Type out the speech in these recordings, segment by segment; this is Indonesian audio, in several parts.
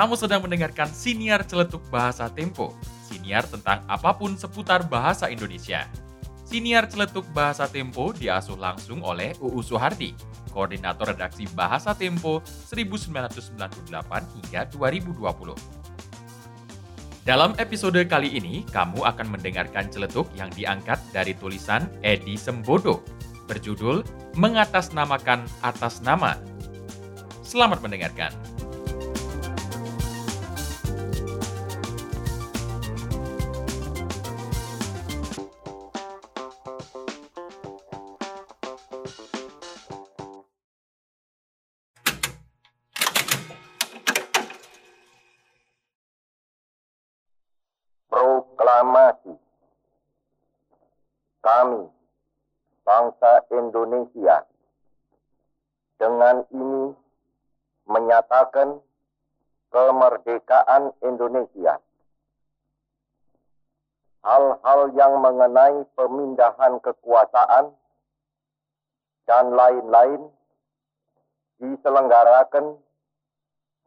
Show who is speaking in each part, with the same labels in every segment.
Speaker 1: Kamu sedang mendengarkan Siniar Celetuk Bahasa Tempo, siniar tentang apa pun seputar bahasa Indonesia. Siniar Celetuk Bahasa Tempo diasuh langsung oleh UU Suhardi, Koordinator Redaksi Bahasa Tempo 1998 hingga 2020. Dalam episode kali ini, kamu akan mendengarkan celetuk yang diangkat dari tulisan Edi Sembodo, berjudul Mengatasnamakan Atas Nama. Selamat mendengarkan.
Speaker 2: Proklamasi Kami, bangsa Indonesia, dengan ini menyatakan kemerdekaan Indonesia. Hal-hal yang mengenai pemindahan kekuasaan dan lain-lain diselenggarakan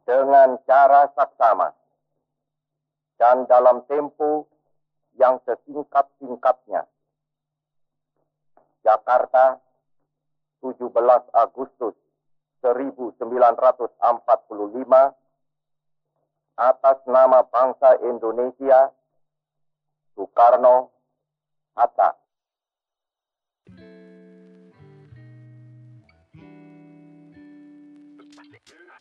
Speaker 2: dengan cara saksama dan dalam tempo yang sesingkat-singkatnya. Jakarta, 17 Agustus 1945 atas nama bangsa Indonesia Soekarno Hatta.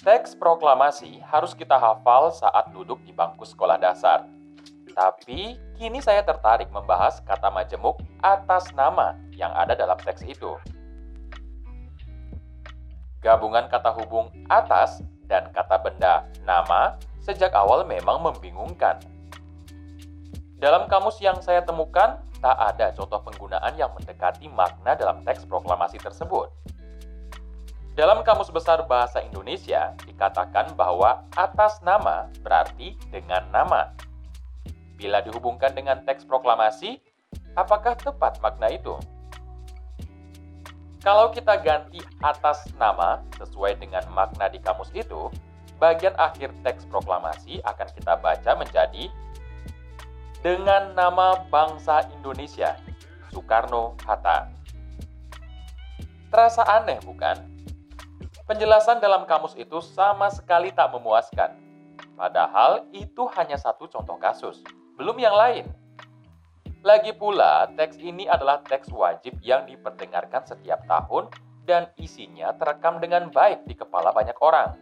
Speaker 1: Teks proklamasi harus kita hafal saat duduk di bangku sekolah dasar. Tapi kini saya tertarik membahas kata majemuk atas nama yang ada dalam teks itu. Gabungan kata hubung atas dan kata benda nama sejak awal memang membingungkan. Dalam kamus yang saya temukan, tak ada contoh penggunaan yang mendekati makna dalam teks proklamasi tersebut. Dalam Kamus Besar Bahasa Indonesia dikatakan bahwa atas nama berarti dengan nama. Bila dihubungkan dengan teks proklamasi, apakah tepat makna itu? Kalau kita ganti atas nama sesuai dengan makna di kamus itu, bagian akhir teks proklamasi akan kita baca menjadi dengan nama bangsa Indonesia, Soekarno-Hatta. Terasa aneh bukan? Penjelasan dalam kamus itu sama sekali tak memuaskan. Padahal itu hanya satu contoh kasus, belum yang lain. Lagi pula, teks ini adalah teks wajib yang diperdengarkan setiap tahun dan isinya terekam dengan baik di kepala banyak orang.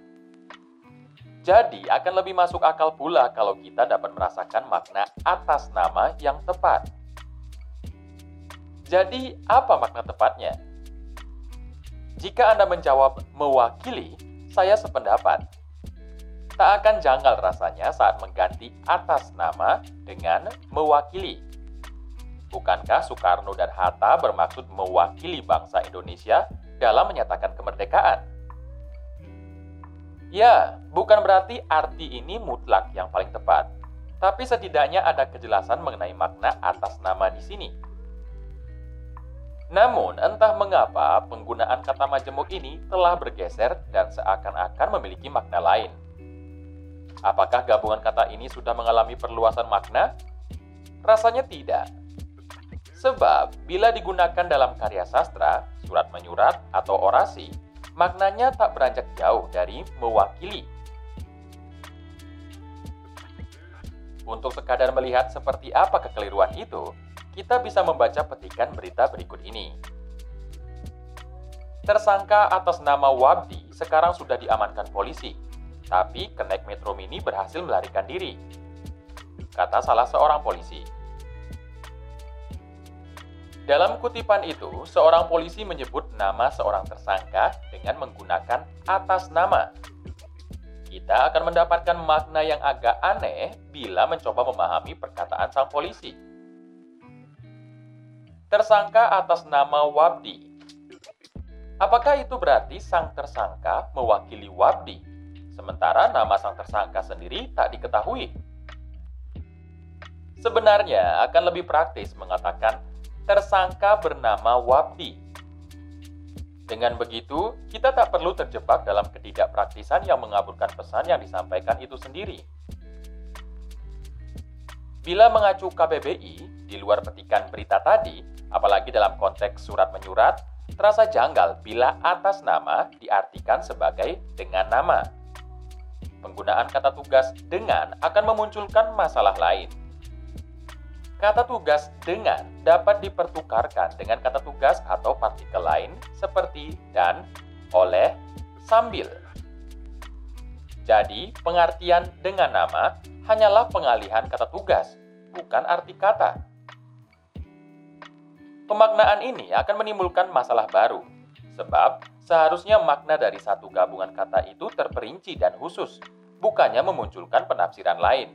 Speaker 1: Jadi, akan lebih masuk akal pula kalau kita dapat merasakan makna atas nama yang tepat. Jadi, apa makna tepatnya? Jika Anda menjawab mewakili, saya sependapat. Tak akan janggal rasanya saat mengganti atas nama dengan mewakili. Bukankah Soekarno dan Hatta bermaksud mewakili bangsa Indonesia dalam menyatakan kemerdekaan? Ya, bukan berarti arti ini mutlak yang paling tepat, tapi setidaknya ada kejelasan mengenai makna atas nama di sini. Namun, entah mengapa penggunaan kata majemuk ini telah bergeser dan seakan-akan memiliki makna lain. Apakah gabungan kata ini sudah mengalami perluasan makna? Rasanya tidak. Sebab, bila digunakan dalam karya sastra, surat menyurat, atau orasi, maknanya tak beranjak jauh dari mewakili. Untuk sekadar melihat seperti apa kekeliruan itu, kita bisa membaca petikan berita berikut ini. Tersangka atas nama Wabdi sekarang sudah diamankan polisi, tapi kenaik Metro Mini berhasil melarikan diri. Kata salah seorang polisi. Dalam kutipan itu, seorang polisi menyebut nama seorang tersangka dengan menggunakan atas nama. Kita akan mendapatkan makna yang agak aneh bila mencoba memahami perkataan sang polisi tersangka atas nama Wabdi. Apakah itu berarti sang tersangka mewakili Wabdi, sementara nama sang tersangka sendiri tak diketahui? Sebenarnya akan lebih praktis mengatakan tersangka bernama Wabdi. Dengan begitu, kita tak perlu terjebak dalam ketidakpraktisan yang mengaburkan pesan yang disampaikan itu sendiri. Bila mengacu KBBI, di luar petikan berita tadi, apalagi dalam konteks surat menyurat, terasa janggal bila atas nama diartikan sebagai dengan nama. Penggunaan kata tugas dengan akan memunculkan masalah lain. Kata tugas dengan dapat dipertukarkan dengan kata tugas atau partikel lain seperti dan, oleh, sambil. Jadi, pengertian dengan nama hanyalah pengalihan kata tugas, bukan arti kata. Pemaknaan ini akan menimbulkan masalah baru, sebab seharusnya makna dari satu gabungan kata itu terperinci dan khusus, bukannya memunculkan penafsiran lain.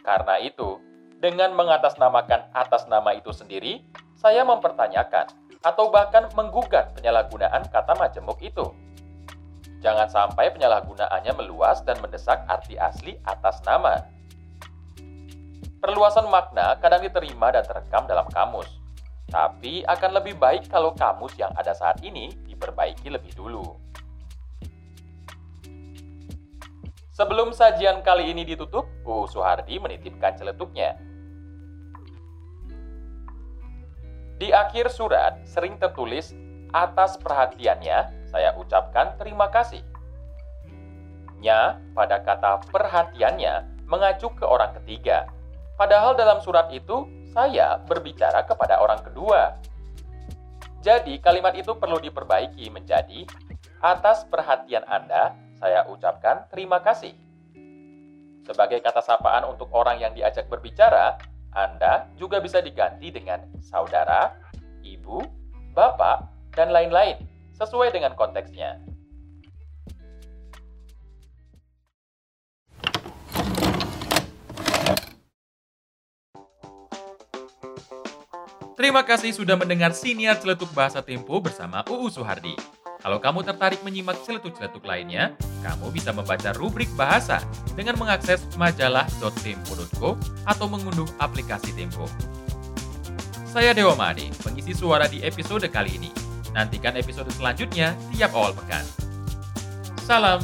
Speaker 1: Karena itu, dengan mengatasnamakan atas nama itu sendiri, saya mempertanyakan atau bahkan menggugat penyalahgunaan kata majemuk itu. Jangan sampai penyalahgunaannya meluas dan mendesak arti asli atas nama. Perluasan makna kadang diterima dan terekam dalam kamus, tapi akan lebih baik kalau kamus yang ada saat ini diperbaiki lebih dulu. Sebelum sajian kali ini ditutup, Bu Suhardi menitipkan celetuknya. Di akhir surat sering tertulis atas perhatiannya saya ucapkan terima kasih. Nya pada kata perhatiannya mengacu ke orang ketiga. Padahal dalam surat itu saya berbicara kepada orang kedua. Jadi kalimat itu perlu diperbaiki menjadi atas perhatian Anda saya ucapkan terima kasih. Sebagai kata sapaan untuk orang yang diajak berbicara, anda juga bisa diganti dengan saudara, ibu, bapak, dan lain-lain sesuai dengan konteksnya. Terima kasih sudah mendengar siniar celetuk bahasa Tempo bersama UU Suhardi. Kalau kamu tertarik menyimak celetuk-celetuk lainnya, kamu bisa membaca rubrik bahasa dengan mengakses majalah.tempo.co atau mengunduh aplikasi Tempo. Saya Dewa Made, pengisi suara di episode kali ini. Nantikan episode selanjutnya tiap awal pekan. Salam